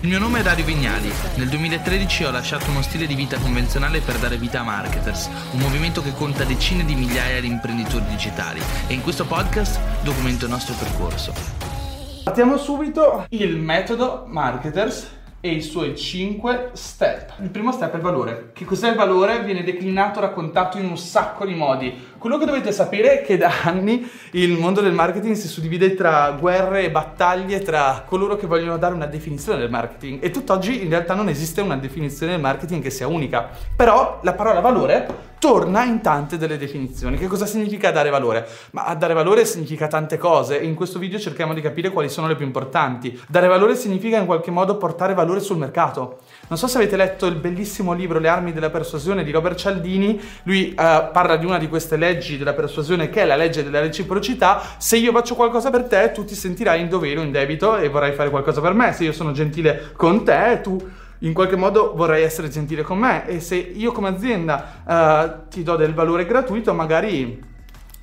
Il mio nome è Dario Vignali. Nel 2013 ho lasciato uno stile di vita convenzionale per dare vita a Marketers, un movimento che conta decine di migliaia di imprenditori digitali e in questo podcast documento il nostro percorso. Partiamo subito il metodo Marketers e i suoi 5 step. Il primo step è il valore. Che cos'è il valore? Viene declinato, raccontato in un sacco di modi. Quello che dovete sapere è che da anni il mondo del marketing si suddivide tra guerre e battaglie tra coloro che vogliono dare una definizione del marketing e tutt'oggi in realtà non esiste una definizione del marketing che sia unica. Però la parola valore torna in tante delle definizioni. Che cosa significa dare valore? Ma dare valore significa tante cose e in questo video cerchiamo di capire quali sono le più importanti. Dare valore significa in qualche modo portare valore sul mercato. Non so se avete letto il bellissimo libro Le armi della persuasione di Robert Cialdini, lui uh, parla di una di queste leggi della persuasione che è la legge della reciprocità. Se io faccio qualcosa per te, tu ti sentirai in dovere o in debito e vorrai fare qualcosa per me. Se io sono gentile con te, tu in qualche modo vorrei essere gentile con me e se io come azienda uh, ti do del valore gratuito, magari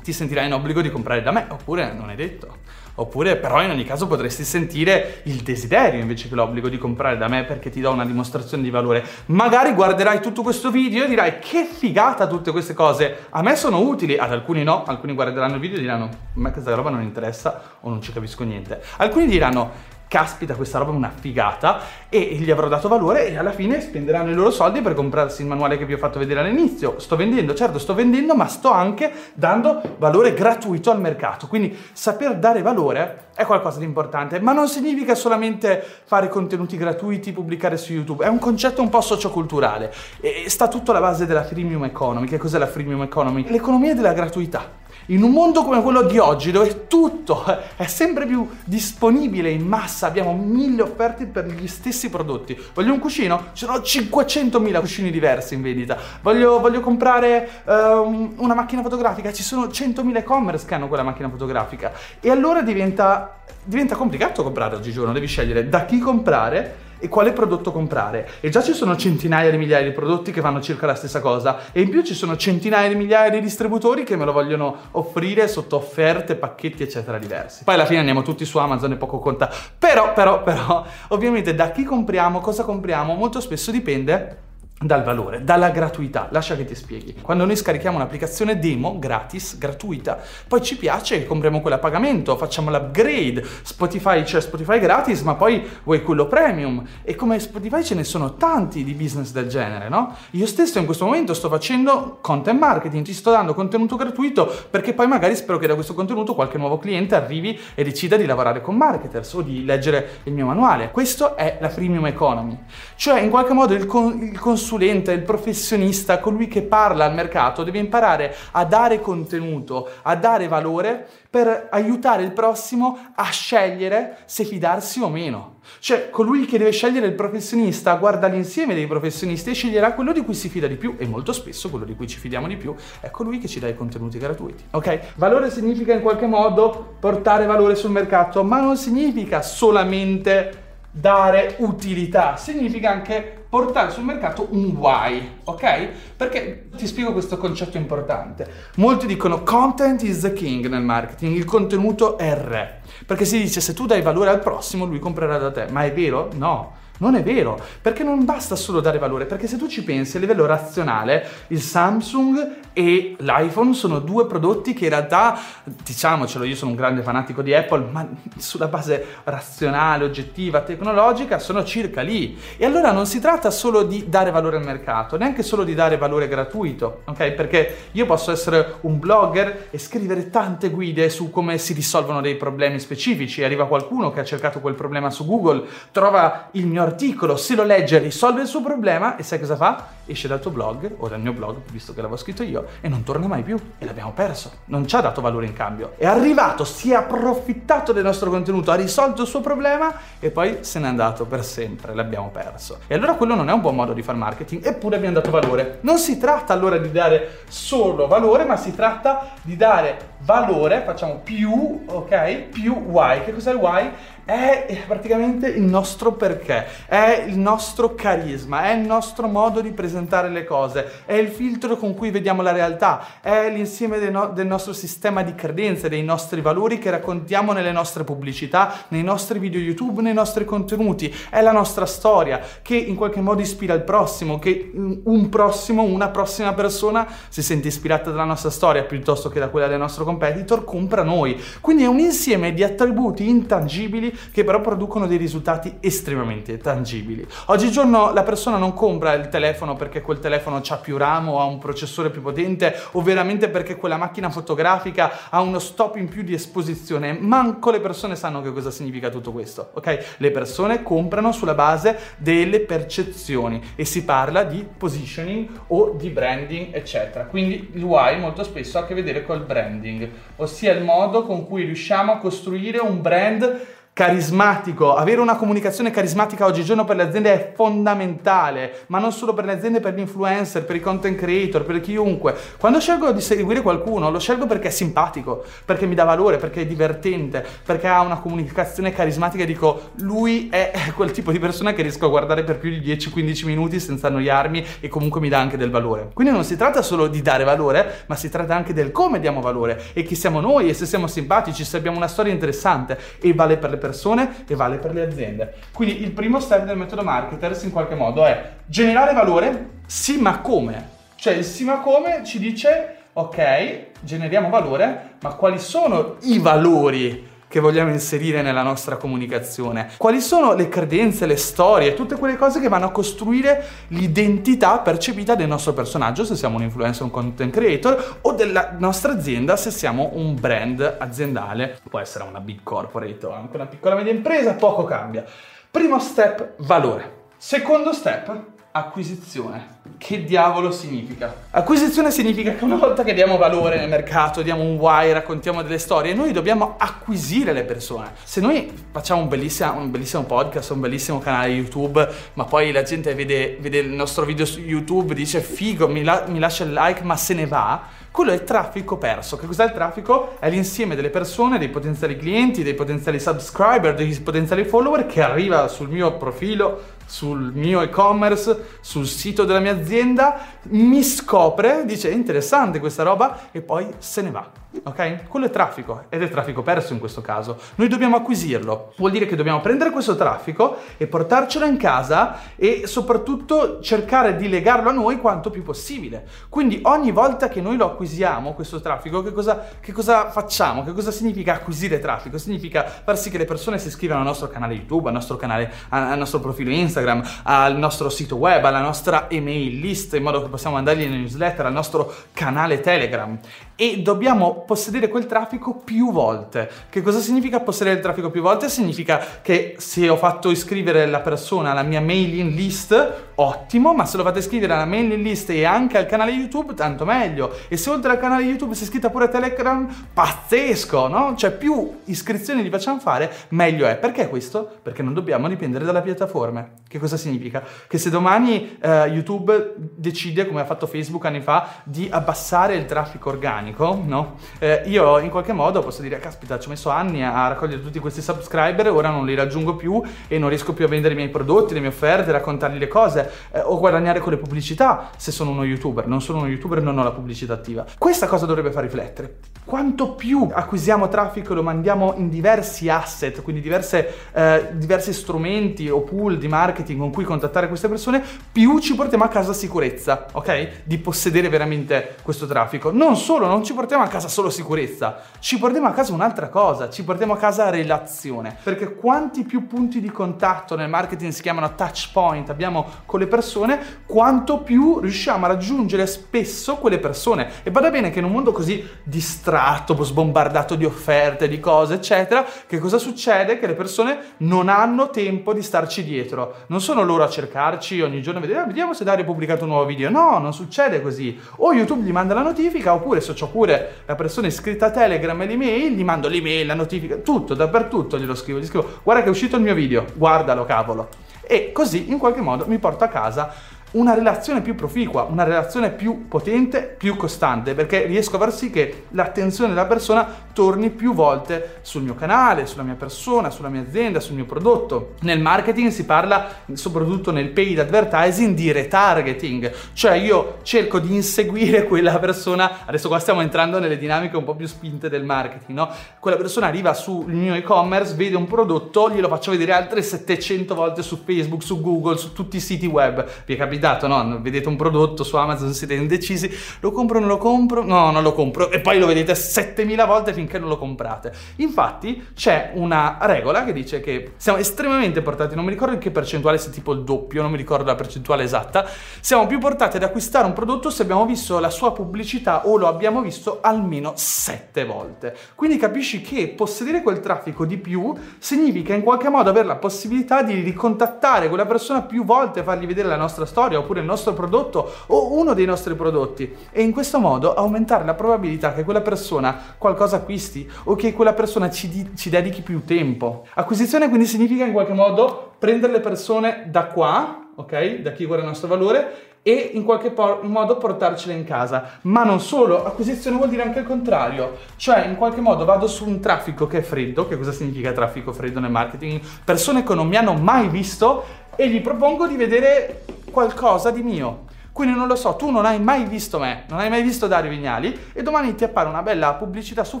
ti sentirai in obbligo di comprare da me, oppure non è detto. Oppure però in ogni caso potresti sentire il desiderio invece che l'obbligo di comprare da me perché ti do una dimostrazione di valore. Magari guarderai tutto questo video e dirai che figata tutte queste cose. A me sono utili, ad alcuni no, alcuni guarderanno il video e diranno a me questa roba non interessa o non ci capisco niente. Alcuni diranno caspita questa roba è una figata e gli avrò dato valore e alla fine spenderanno i loro soldi per comprarsi il manuale che vi ho fatto vedere all'inizio. Sto vendendo, certo sto vendendo, ma sto anche dando valore gratuito al mercato. Quindi saper dare valore è qualcosa di importante, ma non significa solamente fare contenuti gratuiti, pubblicare su YouTube, è un concetto un po' socioculturale e sta tutto alla base della freemium economy. Che cos'è la freemium economy? L'economia della gratuità. In un mondo come quello di oggi, dove tutto è sempre più disponibile in massa, abbiamo mille offerte per gli stessi prodotti. Voglio un cuscino? Ci sono 500.000 cuscini diversi in vendita. Voglio, voglio comprare um, una macchina fotografica? Ci sono 100.000 e-commerce che hanno quella macchina fotografica. E allora diventa, diventa complicato comprare oggigiorno. Devi scegliere da chi comprare e quale prodotto comprare. E già ci sono centinaia di migliaia di prodotti che fanno circa la stessa cosa e in più ci sono centinaia di migliaia di distributori che me lo vogliono offrire sotto offerte, pacchetti eccetera diversi. Poi alla fine andiamo tutti su Amazon e poco conta. Però, però, però, ovviamente da chi compriamo, cosa compriamo, molto spesso dipende dal valore, dalla gratuità. Lascia che ti spieghi. Quando noi scarichiamo un'applicazione demo gratis, gratuita, poi ci piace che compriamo quella a pagamento, facciamo l'upgrade. Spotify c'è Spotify gratis, ma poi vuoi quello premium. E come Spotify ce ne sono tanti di business del genere, no? Io stesso in questo momento sto facendo content marketing, ti sto dando contenuto gratuito perché poi magari spero che da questo contenuto qualche nuovo cliente arrivi e decida di lavorare con marketers o di leggere il mio manuale. Questo è la premium economy. Cioè in qualche modo il, con- il consumo consulente, il professionista, colui che parla al mercato, deve imparare a dare contenuto, a dare valore per aiutare il prossimo a scegliere se fidarsi o meno. Cioè, colui che deve scegliere il professionista guarda l'insieme dei professionisti e sceglierà quello di cui si fida di più e molto spesso quello di cui ci fidiamo di più è colui che ci dà i contenuti gratuiti. Ok? Valore significa in qualche modo portare valore sul mercato, ma non significa solamente dare utilità, significa anche portare sul mercato un why, ok? Perché ti spiego questo concetto importante. Molti dicono content is the king nel marketing, il contenuto è il re. Perché si dice se tu dai valore al prossimo, lui comprerà da te. Ma è vero? No. Non è vero, perché non basta solo dare valore, perché se tu ci pensi a livello razionale, il Samsung e l'iPhone sono due prodotti che in realtà, diciamocelo, io sono un grande fanatico di Apple, ma sulla base razionale, oggettiva, tecnologica sono circa lì. E allora non si tratta solo di dare valore al mercato, neanche solo di dare valore gratuito, ok? Perché io posso essere un blogger e scrivere tante guide su come si risolvono dei problemi specifici, arriva qualcuno che ha cercato quel problema su Google, trova il mio articolo, se lo legge, risolve il suo problema e sai cosa fa? Esce dal tuo blog o dal mio blog, visto che l'avevo scritto io, e non torna mai più e l'abbiamo perso. Non ci ha dato valore in cambio. È arrivato, si è approfittato del nostro contenuto, ha risolto il suo problema e poi se n'è andato per sempre, l'abbiamo perso. E allora quello non è un buon modo di fare marketing, eppure abbiamo dato valore. Non si tratta allora di dare solo valore, ma si tratta di dare valore, facciamo più, ok? Più why. Che cos'è il why? È praticamente il nostro perché, è il nostro carisma, è il nostro modo di presentare le cose, è il filtro con cui vediamo la realtà, è l'insieme del, no- del nostro sistema di credenze, dei nostri valori che raccontiamo nelle nostre pubblicità, nei nostri video YouTube, nei nostri contenuti, è la nostra storia che in qualche modo ispira il prossimo, che un prossimo, una prossima persona si sente ispirata dalla nostra storia piuttosto che da quella del nostro competitor, compra noi. Quindi è un insieme di attributi intangibili che però producono dei risultati estremamente tangibili. Oggigiorno la persona non compra il telefono perché quel telefono ha più RAM o ha un processore più potente o veramente perché quella macchina fotografica ha uno stop in più di esposizione. Manco le persone sanno che cosa significa tutto questo, ok? Le persone comprano sulla base delle percezioni e si parla di positioning o di branding, eccetera. Quindi why molto spesso ha a che vedere col branding, ossia il modo con cui riusciamo a costruire un brand carismatico, avere una comunicazione carismatica oggigiorno per le aziende è fondamentale, ma non solo per le aziende, per gli influencer, per i content creator, per chiunque. Quando scelgo di seguire qualcuno, lo scelgo perché è simpatico, perché mi dà valore, perché è divertente, perché ha una comunicazione carismatica dico, lui è quel tipo di persona che riesco a guardare per più di 10-15 minuti senza annoiarmi e comunque mi dà anche del valore. Quindi non si tratta solo di dare valore, ma si tratta anche del come diamo valore e chi siamo noi e se siamo simpatici, se abbiamo una storia interessante e vale per le persone e vale per le aziende. Quindi il primo step del metodo marketers in qualche modo è generare valore, sì ma come? Cioè il sì ma come ci dice ok, generiamo valore, ma quali sono i valori che vogliamo inserire nella nostra comunicazione? Quali sono le credenze, le storie, tutte quelle cose che vanno a costruire l'identità percepita del nostro personaggio, se siamo un influencer, un content creator, o della nostra azienda, se siamo un brand aziendale. Può essere una big corporate o anche una piccola media impresa, poco cambia. Primo step, valore. Secondo step, acquisizione. Che diavolo significa? Acquisizione significa che una volta che diamo valore nel mercato, diamo un why, raccontiamo delle storie, noi dobbiamo acquisire le persone. Se noi facciamo un bellissimo, un bellissimo podcast, un bellissimo canale YouTube, ma poi la gente vede, vede il nostro video su YouTube, dice figo, mi, la, mi lascia il like, ma se ne va, quello è traffico perso. Che cos'è il traffico? È l'insieme delle persone, dei potenziali clienti, dei potenziali subscriber, dei potenziali follower che arriva sul mio profilo, sul mio e-commerce, sul sito della mia azienda, mi scopre, dice interessante questa roba e poi se ne va. Ok? Quello è traffico ed è traffico perso in questo caso. Noi dobbiamo acquisirlo. Vuol dire che dobbiamo prendere questo traffico e portarcelo in casa e soprattutto cercare di legarlo a noi quanto più possibile. Quindi ogni volta che noi lo acquisiamo, questo traffico, che cosa, che cosa facciamo? Che cosa significa acquisire traffico? Significa far sì che le persone si iscrivano al nostro canale YouTube, al nostro canale, al nostro profilo Instagram, al nostro sito web, alla nostra email list, in modo che possiamo mandargli le newsletter, al nostro canale Telegram e dobbiamo possedere quel traffico più volte. Che cosa significa possedere il traffico più volte? Significa che se ho fatto iscrivere la persona alla mia mailing list, ottimo, ma se lo fate iscrivere alla mailing list e anche al canale YouTube, tanto meglio. E se oltre al canale YouTube si è iscritta pure a Telegram, pazzesco, no? Cioè più iscrizioni gli facciamo fare, meglio è. Perché questo? Perché non dobbiamo dipendere dalle piattaforme. Che cosa significa? Che se domani eh, YouTube decide, come ha fatto Facebook anni fa, di abbassare il traffico organico, no? Eh, io in qualche modo posso dire, caspita, ci ho messo anni a raccogliere tutti questi subscriber, ora non li raggiungo più e non riesco più a vendere i miei prodotti, le mie offerte, raccontargli le cose eh, o guadagnare con le pubblicità se sono uno youtuber. Non sono uno youtuber e non ho la pubblicità attiva. Questa cosa dovrebbe far riflettere. Quanto più acquisiamo traffico e lo mandiamo in diversi asset, quindi diverse, eh, diversi strumenti o pool di marketing con cui contattare queste persone, più ci portiamo a casa sicurezza, ok? Di possedere veramente questo traffico. Non solo, non ci portiamo a casa solo sicurezza, ci portiamo a casa un'altra cosa, ci portiamo a casa relazione. Perché quanti più punti di contatto nel marketing si chiamano touch point abbiamo con le persone, quanto più riusciamo a raggiungere spesso quelle persone. E vada bene che in un mondo così distratto, sbombardato di offerte, di cose, eccetera, che cosa succede? Che le persone non hanno tempo di starci dietro. Non sono loro a cercarci ogni giorno a vedere, ah, vediamo se Dario ha pubblicato un nuovo video. No, non succede così. O YouTube gli manda la notifica, oppure se ho pure la persona iscritta a Telegram e l'email, gli mando l'email, la notifica, tutto, dappertutto glielo scrivo, gli scrivo guarda che è uscito il mio video, guardalo cavolo. E così in qualche modo mi porto a casa una relazione più proficua, una relazione più potente, più costante, perché riesco a far sì che l'attenzione della persona torni più volte sul mio canale, sulla mia persona, sulla mia azienda, sul mio prodotto. Nel marketing si parla, soprattutto nel paid advertising, di retargeting, cioè io cerco di inseguire quella persona, adesso qua stiamo entrando nelle dinamiche un po' più spinte del marketing, no? Quella persona arriva sul mio e-commerce, vede un prodotto, glielo faccio vedere altre 700 volte su Facebook, su Google, su tutti i siti web. Vi è capitato, no? Vedete un prodotto su Amazon, siete indecisi, lo compro, non lo compro? No, non lo compro. E poi lo vedete 7000 volte finché non lo comprate. Infatti c'è una regola che dice che siamo estremamente portati, non mi ricordo in che percentuale, se tipo il doppio, non mi ricordo la percentuale esatta, siamo più portati ad acquistare un prodotto se abbiamo visto la sua pubblicità o lo abbiamo visto almeno 7 volte. Quindi capisci che possedere quel traffico di più significa in qualche modo avere la possibilità di ricontattare quella persona più volte, fargli vedere la nostra storia oppure il nostro prodotto o uno dei nostri prodotti e in questo modo aumentare la probabilità che quella persona qualcosa acquisti o che quella persona ci, di- ci dedichi più tempo. Acquisizione quindi significa in qualche modo prendere le persone da qua, ok? Da chi guarda il nostro valore e in qualche po- modo portarcele in casa. Ma non solo, acquisizione vuol dire anche il contrario, cioè in qualche modo vado su un traffico che è freddo, che cosa significa traffico freddo nel marketing? Persone che non mi hanno mai visto e gli propongo di vedere qualcosa di mio. Quindi non lo so, tu non hai mai visto me, non hai mai visto Dario Vignali e domani ti appare una bella pubblicità su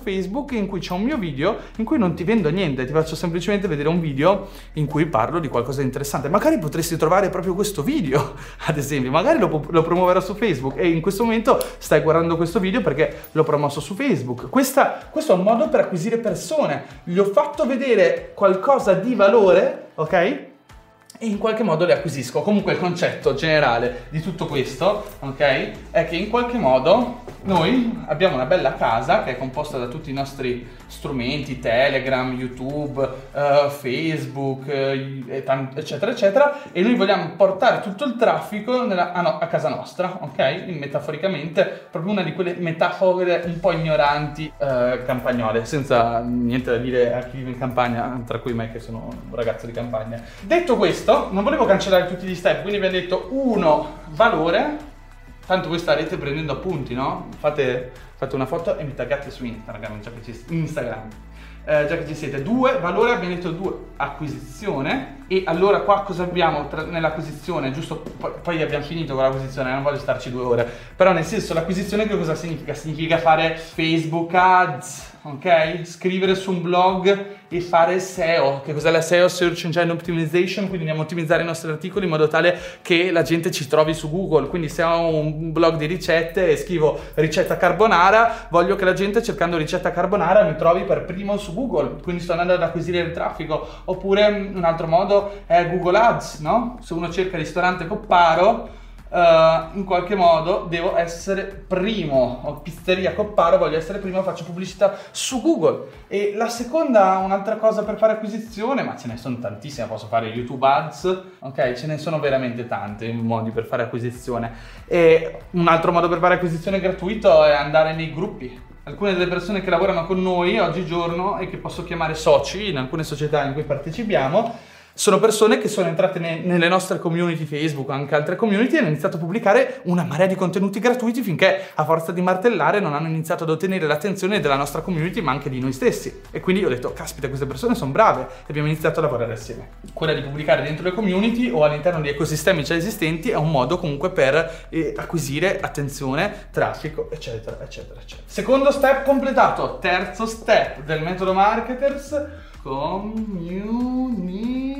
Facebook in cui c'è un mio video in cui non ti vendo niente, ti faccio semplicemente vedere un video in cui parlo di qualcosa di interessante. Magari potresti trovare proprio questo video, ad esempio, magari lo, lo promuoverò su Facebook e in questo momento stai guardando questo video perché l'ho promosso su Facebook. Questa, questo è un modo per acquisire persone, gli ho fatto vedere qualcosa di valore, ok? E in qualche modo le acquisisco. Comunque il concetto generale di tutto questo, ok, è che in qualche modo noi abbiamo una bella casa che è composta da tutti i nostri strumenti, Telegram, YouTube, uh, Facebook, uh, eccetera, eccetera, e noi vogliamo portare tutto il traffico nella, a, no, a, casa nostra, ok? Metaforicamente, proprio una di quelle metafore un po' ignoranti uh, campagnole, senza niente da dire a chi vive in campagna, tra cui me che sono un ragazzo di campagna. Detto questo, questo non volevo cancellare tutti gli step, quindi abbiamo detto uno valore, tanto voi starete prendendo appunti, no? Fate, fate una foto e mi taggate su Instagram, già che ci, Instagram. Eh, già che ci siete, due valore, abbiamo detto due acquisizione e allora qua cosa abbiamo tra, nell'acquisizione, giusto poi, abbiamo finito con l'acquisizione, non voglio starci due ore, però nel senso l'acquisizione che cosa significa? Significa fare Facebook Ads, ok? Scrivere su un blog e fare SEO. Che cos'è la SEO? Search Engine Optimization, quindi andiamo a ottimizzare i nostri articoli in modo tale che la gente ci trovi su Google. Quindi se ho un blog di ricette e scrivo ricetta carbonara, voglio che la gente cercando ricetta carbonara mi trovi per primo su Google, quindi sto andando ad acquisire il traffico. Oppure un altro modo è Google Ads, no? Se uno cerca ristorante Copparo, Uh, in qualche modo devo essere primo, o pizzeria Copparo, voglio essere primo, faccio pubblicità su Google. E la seconda, un'altra cosa per fare acquisizione, ma ce ne sono tantissime, posso fare YouTube Ads, ok? Ce ne sono veramente tanti modi per fare acquisizione. E un altro modo per fare acquisizione gratuito è andare nei gruppi. Alcune delle persone che lavorano con noi oggigiorno e che posso chiamare soci in alcune società in cui partecipiamo, sono persone che sono entrate ne- nelle nostre community Facebook, anche altre community, e hanno iniziato a pubblicare una marea di contenuti gratuiti finché a forza di martellare non hanno iniziato ad ottenere l'attenzione della nostra community, ma anche di noi stessi. E quindi ho detto, caspita, queste persone sono brave e abbiamo iniziato a lavorare assieme. Quella di pubblicare dentro le community o all'interno di ecosistemi già esistenti è un modo comunque per eh, acquisire attenzione, traffico, eccetera, eccetera, eccetera. Secondo step completato, terzo step del metodo marketers Community.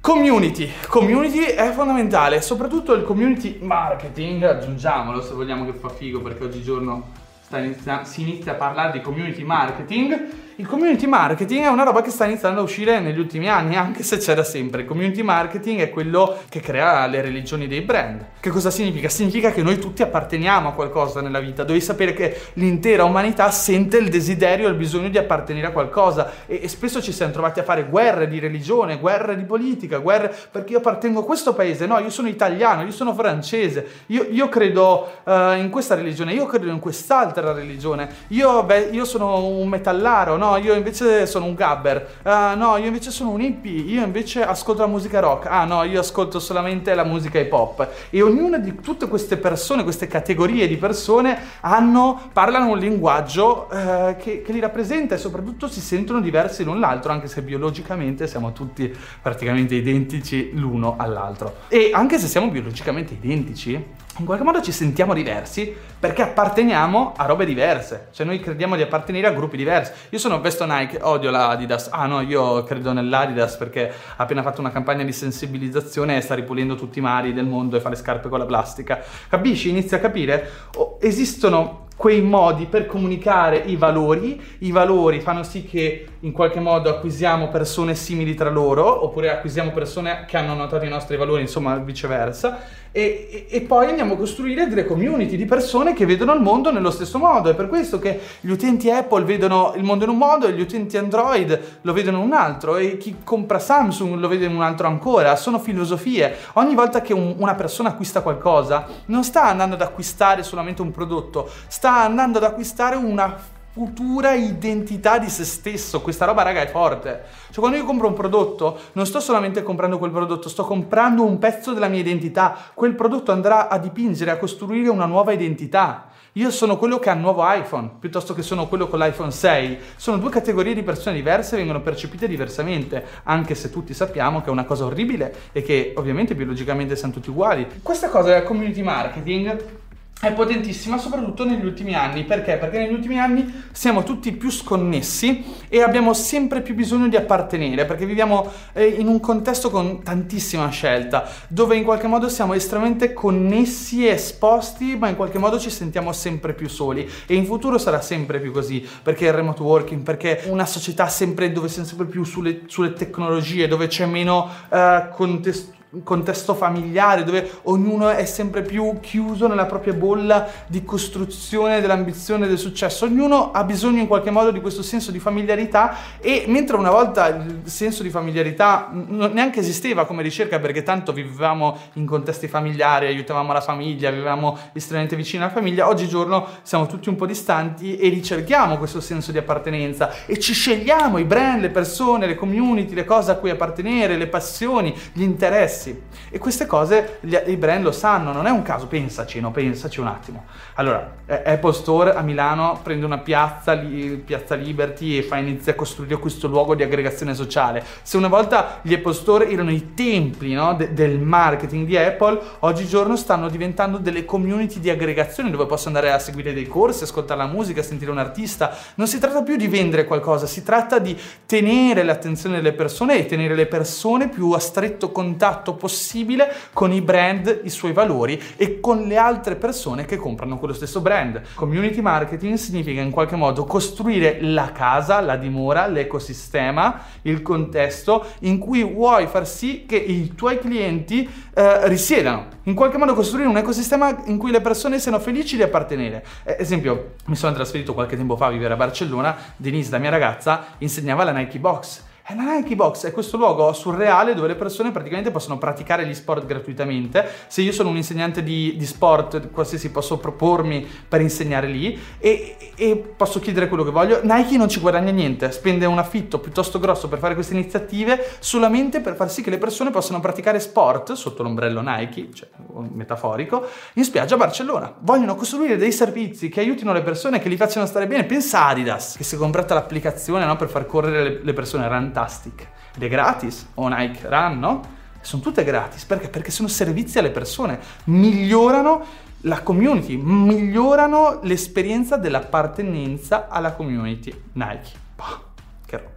Community. Community è fondamentale, soprattutto il community marketing, aggiungiamolo se vogliamo che fa figo perché oggigiorno inizia- si inizia a parlare di community marketing il community marketing è una roba che sta iniziando a uscire negli ultimi anni, anche se c'era sempre. Il community marketing è quello che crea le religioni dei brand. Che cosa significa? Significa che noi tutti apparteniamo a qualcosa nella vita. Devi sapere che l'intera umanità sente il desiderio e il bisogno di appartenere a qualcosa. E, e spesso ci siamo trovati a fare guerre di religione, guerre di politica, guerre perché io appartengo a questo paese. No, io sono italiano, io sono francese, io, io credo uh, in questa religione, io credo in quest'altra religione. Io, beh, io sono un metallaro, no? Io invece sono un gabber, ah, no, io invece sono un hippie, io invece ascolto la musica rock, ah no, io ascolto solamente la musica hip hop. E ognuna di tutte queste persone, queste categorie di persone, hanno, parlano un linguaggio eh, che, che li rappresenta e soprattutto si sentono diversi l'un l'altro, anche se biologicamente siamo tutti praticamente identici l'uno all'altro. E anche se siamo biologicamente identici, in qualche modo ci sentiamo diversi perché apparteniamo a robe diverse. Cioè noi crediamo di appartenere a gruppi diversi. Io sono vesto Nike, odio la Adidas. Ah no, io credo nell'Adidas perché ha appena fatto una campagna di sensibilizzazione e sta ripulendo tutti i mari del mondo e fa le scarpe con la plastica. Capisci? Inizia a capire? Oh, esistono quei modi per comunicare i valori, i valori fanno sì che in qualche modo acquisiamo persone simili tra loro, oppure acquisiamo persone che hanno notato i nostri valori, insomma viceversa, e, e, poi andiamo a costruire delle community di persone che vedono il mondo nello stesso modo. È per questo che gli utenti Apple vedono il mondo in un modo e gli utenti Android lo vedono in un altro e chi compra Samsung lo vede in un altro ancora. Sono filosofie. Ogni volta che un, una persona acquista qualcosa, non sta andando ad acquistare solamente un prodotto, sta andando ad acquistare una futura identità di se stesso. Questa roba, raga, è forte. Cioè, quando io compro un prodotto, non sto solamente comprando quel prodotto, sto comprando un pezzo della mia identità. Quel prodotto andrà a dipingere, a costruire una nuova identità. Io sono quello che ha il nuovo iPhone, piuttosto che sono quello con l'iPhone 6. Sono due categorie di persone diverse e vengono percepite diversamente, anche se tutti sappiamo che è una cosa orribile e che ovviamente biologicamente siamo tutti uguali. Questa cosa del community marketing è potentissima soprattutto negli ultimi anni. Perché? Perché negli ultimi anni siamo tutti più sconnessi e abbiamo sempre più bisogno di appartenere, perché viviamo eh, in un contesto con tantissima scelta, dove in qualche modo siamo estremamente connessi e esposti, ma in qualche modo ci sentiamo sempre più soli. E in futuro sarà sempre più così, perché il remote working, perché una società sempre dove siamo sempre più sulle, sulle tecnologie, dove c'è meno eh, contesto contesto familiare dove ognuno è sempre più chiuso nella propria bolla di costruzione dell'ambizione del successo. Ognuno ha bisogno in qualche modo di questo senso di familiarità e mentre una volta il senso di familiarità neanche esisteva come ricerca perché tanto vivevamo in contesti familiari, aiutavamo la famiglia, vivevamo estremamente vicini alla famiglia, oggigiorno siamo tutti un po' distanti e ricerchiamo questo senso di appartenenza e ci scegliamo i brand, le persone, le community, le cose a cui appartenere, le passioni, gli interessi prezzi. E queste cose gli, i brand lo sanno, non è un caso, pensaci, no? pensaci un attimo. Allora, Apple Store a Milano prende una piazza, piazza Liberty e fa inizia a costruire questo luogo di aggregazione sociale. Se una volta gli Apple Store erano i templi no? De, del marketing di Apple, oggigiorno stanno diventando delle community di aggregazione dove posso andare a seguire dei corsi, ascoltare la musica, sentire un artista. Non si tratta più di vendere qualcosa, si tratta di tenere l'attenzione delle persone e tenere le persone più a stretto contatto contatto possibile con i brand, i suoi valori e con le altre persone che comprano quello stesso brand. Community marketing significa in qualche modo costruire la casa, la dimora, l'ecosistema, il contesto in cui vuoi far sì che i tuoi clienti eh, risiedano. In qualche modo costruire un ecosistema in cui le persone siano felici di appartenere. Eh, esempio, mi sono trasferito qualche tempo fa a vivere a Barcellona, Denise, la mia ragazza, insegnava la Nike Box è la Nike Box è questo luogo surreale dove le persone praticamente possono praticare gli sport gratuitamente. Se io sono un insegnante di, di sport, qualsiasi posso propormi per insegnare lì e, e, posso chiedere quello che voglio. Nike non ci guadagna niente, spende un affitto piuttosto grosso per fare queste iniziative solamente per far sì che le persone possano praticare sport sotto l'ombrello Nike, cioè metaforico, in spiaggia a Barcellona. Vogliono costruire dei servizi che aiutino le persone, che li facciano stare bene. Pensa a Adidas, che si è comprata l'applicazione no, per far correre le, le persone rantati Fantastic ed è gratis, o Nike Run, no? Sono tutte gratis perché? Perché sono servizi alle persone, migliorano la community, migliorano l'esperienza dell'appartenenza alla community Nike. Bah, che roba.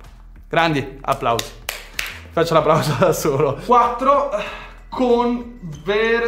Grandi, applausi. Faccio l'applauso da solo. 4 conversione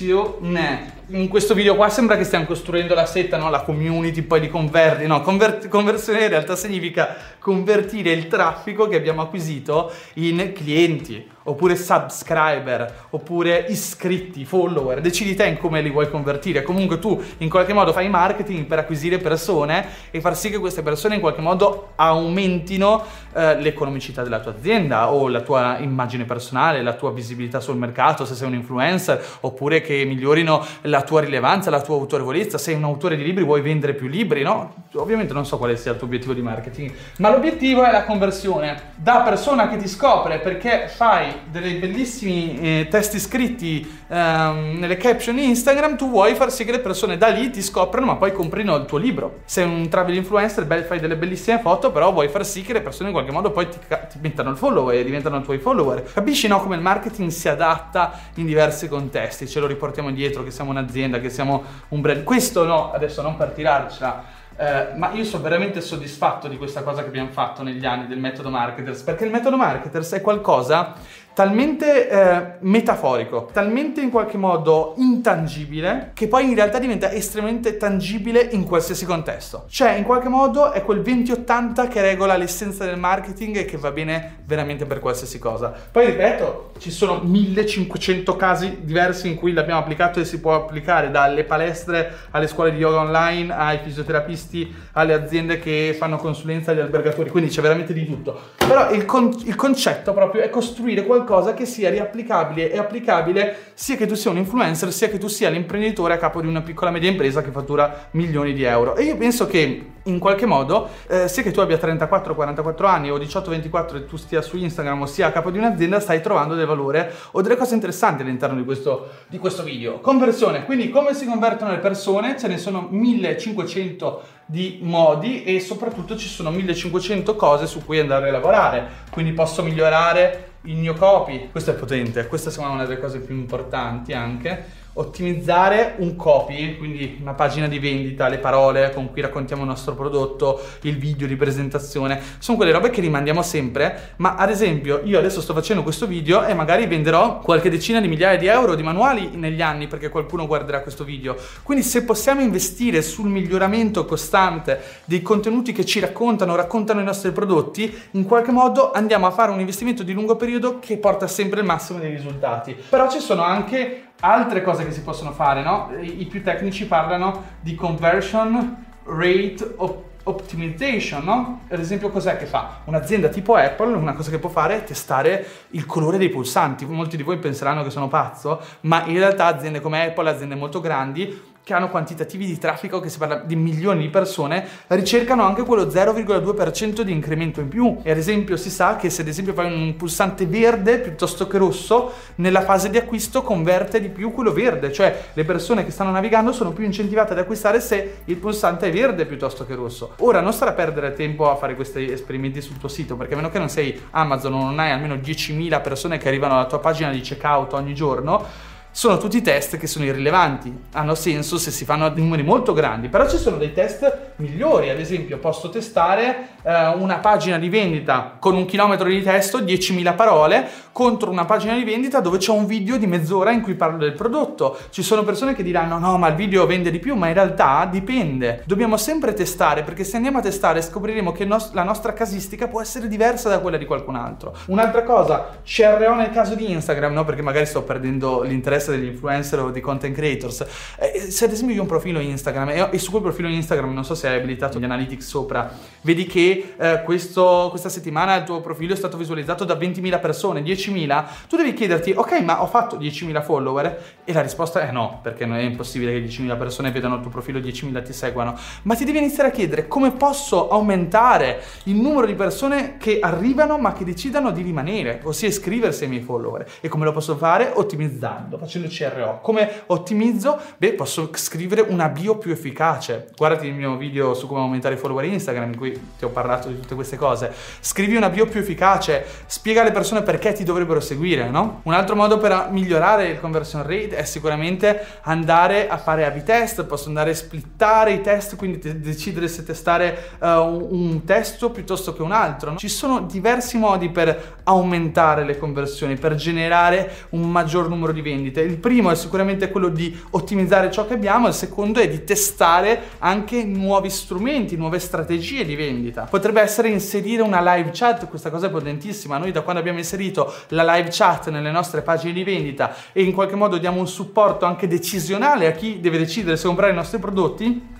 conversione in questo video qua sembra che stiamo costruendo la setta, no? la community poi di converti, no, convert- conversione in realtà significa convertire il traffico che abbiamo acquisito in clienti, oppure subscriber, oppure iscritti, follower, decidi te in come li vuoi convertire, comunque tu in qualche modo fai marketing per acquisire persone e far sì che queste persone in qualche modo aumentino eh, l'economicità della tua azienda o la tua immagine personale, la tua visibilità sul mercato se sei un influencer, oppure che che migliorino la tua rilevanza, la tua autorevolezza. Sei un autore di libri, vuoi vendere più libri, no? Ovviamente non so quale sia il tuo obiettivo di marketing, ma l'obiettivo è la conversione. Da persona che ti scopre perché fai dei bellissimi eh, testi scritti ehm, nelle caption Instagram, tu vuoi far sì che le persone da lì ti scoprano, ma poi comprino il tuo libro. Sei un travel influencer, fai delle bellissime foto, però vuoi far sì che le persone in qualche modo poi ti, ti mettano il follow e diventano tuoi follower. Capisci no come il marketing si adatta in diversi contesti? Ce lo riportiamo indietro, che siamo un'azienda, che siamo un brand. Questo no, adesso non per tirarcela. Eh, ma io sono veramente soddisfatto di questa cosa che abbiamo fatto negli anni del metodo marketers, perché il metodo marketers è qualcosa talmente eh, metaforico, talmente in qualche modo intangibile, che poi in realtà diventa estremamente tangibile in qualsiasi contesto. Cioè, in qualche modo è quel 20-80 che regola l'essenza del marketing e che va bene veramente per qualsiasi cosa. Poi ripeto, ci sono 1500 casi diversi in cui l'abbiamo applicato e si può applicare dalle palestre alle scuole di yoga online, ai fisioterapisti, alle aziende che fanno consulenza agli albergatori, quindi c'è veramente di tutto. Però il, con- il concetto proprio è costruire qualcosa qualcosa che sia riapplicabile e applicabile sia che tu sia un influencer sia che tu sia l'imprenditore a capo di una piccola media impresa che fattura milioni di euro. E io penso che in qualche modo, eh, sia che tu abbia 34-44 anni o 18-24 e tu stia su Instagram o sia a capo di un'azienda, stai trovando del valore o delle cose interessanti all'interno di questo, di questo video. Conversione, quindi come si convertono le persone? Ce ne sono 1500 di modi e soprattutto ci sono 1500 cose su cui andare a lavorare. Quindi posso migliorare il mio copy, questo è potente, questa è una delle cose più importanti anche ottimizzare un copy, quindi una pagina di vendita, le parole con cui raccontiamo il nostro prodotto, il video di presentazione, sono quelle robe che rimandiamo sempre, ma ad esempio io adesso sto facendo questo video e magari venderò qualche decina di migliaia di euro di manuali negli anni perché qualcuno guarderà questo video. Quindi se possiamo investire sul miglioramento costante dei contenuti che ci raccontano, raccontano i nostri prodotti, in qualche modo andiamo a fare un investimento di lungo periodo che porta sempre il massimo dei risultati. Però ci sono anche altre cose che si possono fare, no? I, più tecnici parlano di conversion rate op- optimization, no? Ad esempio, cos'è che fa? Un'azienda tipo Apple, una cosa che può fare è testare il colore dei pulsanti. Molti di voi penseranno che sono pazzo, ma in realtà aziende come Apple, aziende molto grandi, che hanno quantitativi di traffico, che si parla di milioni di persone, ricercano anche quello 0,2% di incremento in più. E ad esempio si sa che se ad esempio fai un pulsante verde piuttosto che rosso, nella fase di acquisto converte di più quello verde, cioè le persone che stanno navigando sono più incentivate ad acquistare se il pulsante è verde piuttosto che rosso. Ora non stare a perdere tempo a fare questi esperimenti sul tuo sito, perché a meno che non sei Amazon o non hai almeno 10.000 persone che arrivano alla tua pagina di checkout ogni giorno, sono tutti test che sono irrilevanti, hanno senso se si fanno a numeri molto grandi, però ci sono dei test migliori, ad esempio posso testare eh, una pagina di vendita con un chilometro di testo, 10.000 parole, contro una pagina di vendita dove c'è un video di mezz'ora in cui parlo del prodotto. Ci sono persone che diranno no ma il video vende di più, ma in realtà dipende. Dobbiamo sempre testare perché se andiamo a testare scopriremo che nos- la nostra casistica può essere diversa da quella di qualcun altro. Un'altra cosa, CRO nel caso di Instagram, no? perché magari sto perdendo l'interesse degli influencer o dei content creators. Eh, se ad esempio io ho un profilo Instagram e, e, su quel profilo Instagram, non so se hai abilitato gli analytics sopra, vedi che eh, questo, questa settimana il tuo profilo è stato visualizzato da 20.000 persone, 10 10.000, tu devi chiederti, ok, ma ho fatto 10.000 follower? E la risposta è no, perché non è impossibile che 10.000 persone vedano il tuo profilo e 10.000 ti seguano. Ma ti devi iniziare a chiedere come posso aumentare il numero di persone che arrivano ma che decidano di rimanere, ossia iscriversi ai miei follower. E come lo posso fare? Ottimizzando, facendo CRO. Come ottimizzo? Beh, posso scrivere una bio più efficace. Guardati il mio video su come aumentare i follower Instagram in cui ti ho parlato di tutte queste cose. Scrivi una bio più efficace, spiega alle persone perché ti dovrebbero seguire, no? Un altro modo per migliorare il conversion rate è sicuramente andare a fare A-B test, posso andare a splittare i test, quindi te- decidere se testare uh, un testo piuttosto che un altro. No? Ci sono diversi modi per aumentare le conversioni, per generare un maggior numero di vendite. Il primo è sicuramente quello di ottimizzare ciò che abbiamo, il secondo è di testare anche nuovi strumenti, nuove strategie di vendita. Potrebbe essere inserire una live chat, questa cosa è potentissima. Noi da quando abbiamo inserito la live chat nelle nostre pagine di vendita e in qualche modo diamo un supporto anche decisionale a chi deve decidere se comprare i nostri prodotti,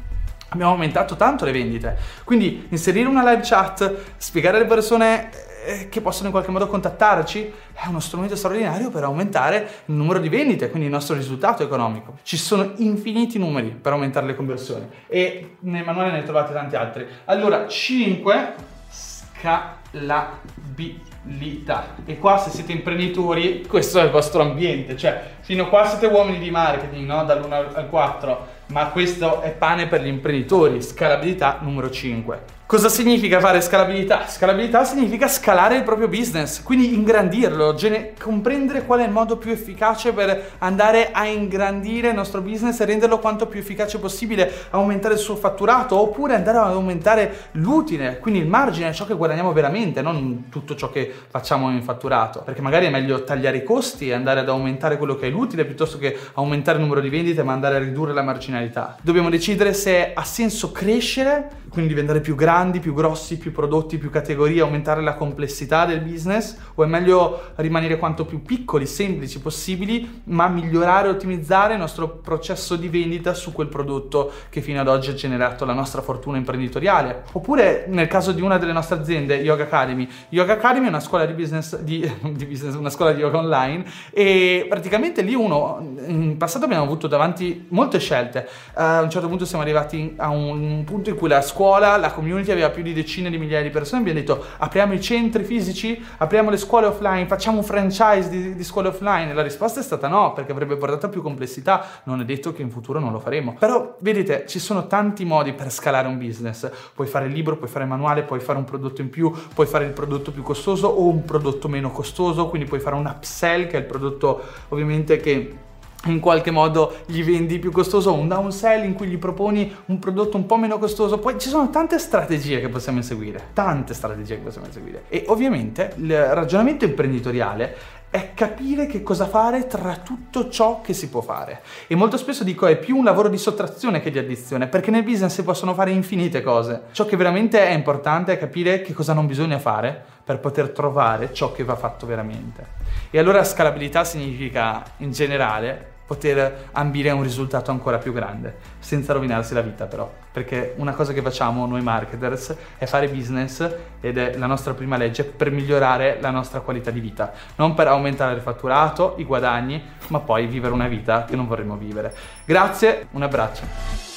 abbiamo aumentato tanto le vendite. Quindi inserire una live chat, spiegare alle persone che possono in qualche modo contattarci, è uno strumento straordinario per aumentare il numero di vendite, quindi il nostro risultato economico. Ci sono infiniti numeri per aumentare le conversioni e nel manuale ne trovate tanti altri. Allora, 5 scalabilità. E qua se siete imprenditori, questo è il vostro ambiente, cioè fino a qua siete uomini di marketing, no? Dall'1 al 4, ma questo è pane per gli imprenditori, scalabilità numero 5. Cosa significa fare scalabilità? Scalabilità significa scalare il proprio business, quindi ingrandirlo, gene- comprendere qual è il modo più efficace per andare a ingrandire il nostro business e renderlo quanto più efficace possibile, aumentare il suo fatturato oppure andare ad aumentare l'utile, quindi il margine, ciò che guadagniamo veramente, non tutto ciò che facciamo in fatturato, perché magari è meglio tagliare i costi e andare ad aumentare quello che è l'utile piuttosto che aumentare il numero di vendite ma andare a ridurre la marginalità. Dobbiamo decidere se ha senso crescere, quindi diventare più grandi grandi, più grossi, più prodotti, più categorie, aumentare la complessità del business o è meglio rimanere quanto più piccoli, semplici possibili, ma migliorare e ottimizzare il nostro processo di vendita su quel prodotto che fino ad oggi ha generato la nostra fortuna imprenditoriale. Oppure nel caso di una delle nostre aziende, Yoga Academy. Yoga Academy è una scuola di business, di, di business, una scuola di yoga online e praticamente lì uno, in passato abbiamo avuto davanti molte scelte. Uh, a un certo punto siamo arrivati a un punto in cui la scuola, la community aveva più di decine di migliaia di persone, abbiamo detto apriamo i centri fisici, apriamo le scuole offline, facciamo un franchise di, di scuole offline. E la risposta è stata no, perché avrebbe portato a più complessità. Non è detto che in futuro non lo faremo. Però vedete, ci sono tanti modi per scalare un business. Puoi fare il libro, puoi fare il manuale, puoi fare un prodotto in più, puoi fare il prodotto più costoso o un prodotto meno costoso, quindi puoi fare un upsell che è il prodotto ovviamente che in qualche modo gli vendi più costoso, un downsell in cui gli proponi un prodotto un po' meno costoso. Poi ci sono tante strategie che possiamo inseguire, tante strategie che possiamo inseguire. E ovviamente il ragionamento imprenditoriale è capire che cosa fare tra tutto ciò che si può fare. E molto spesso dico è più un lavoro di sottrazione che di addizione, perché nel business si possono fare infinite cose. Ciò che veramente è importante è capire che cosa non bisogna fare per poter trovare ciò che va fatto veramente. E allora scalabilità significa in generale poter ambire a un risultato ancora più grande, senza rovinarsi la vita però, perché una cosa che facciamo noi marketers è fare business ed è la nostra prima legge per migliorare la nostra qualità di vita, non per aumentare il fatturato, i guadagni, ma poi vivere una vita che non vorremmo vivere. Grazie, un abbraccio.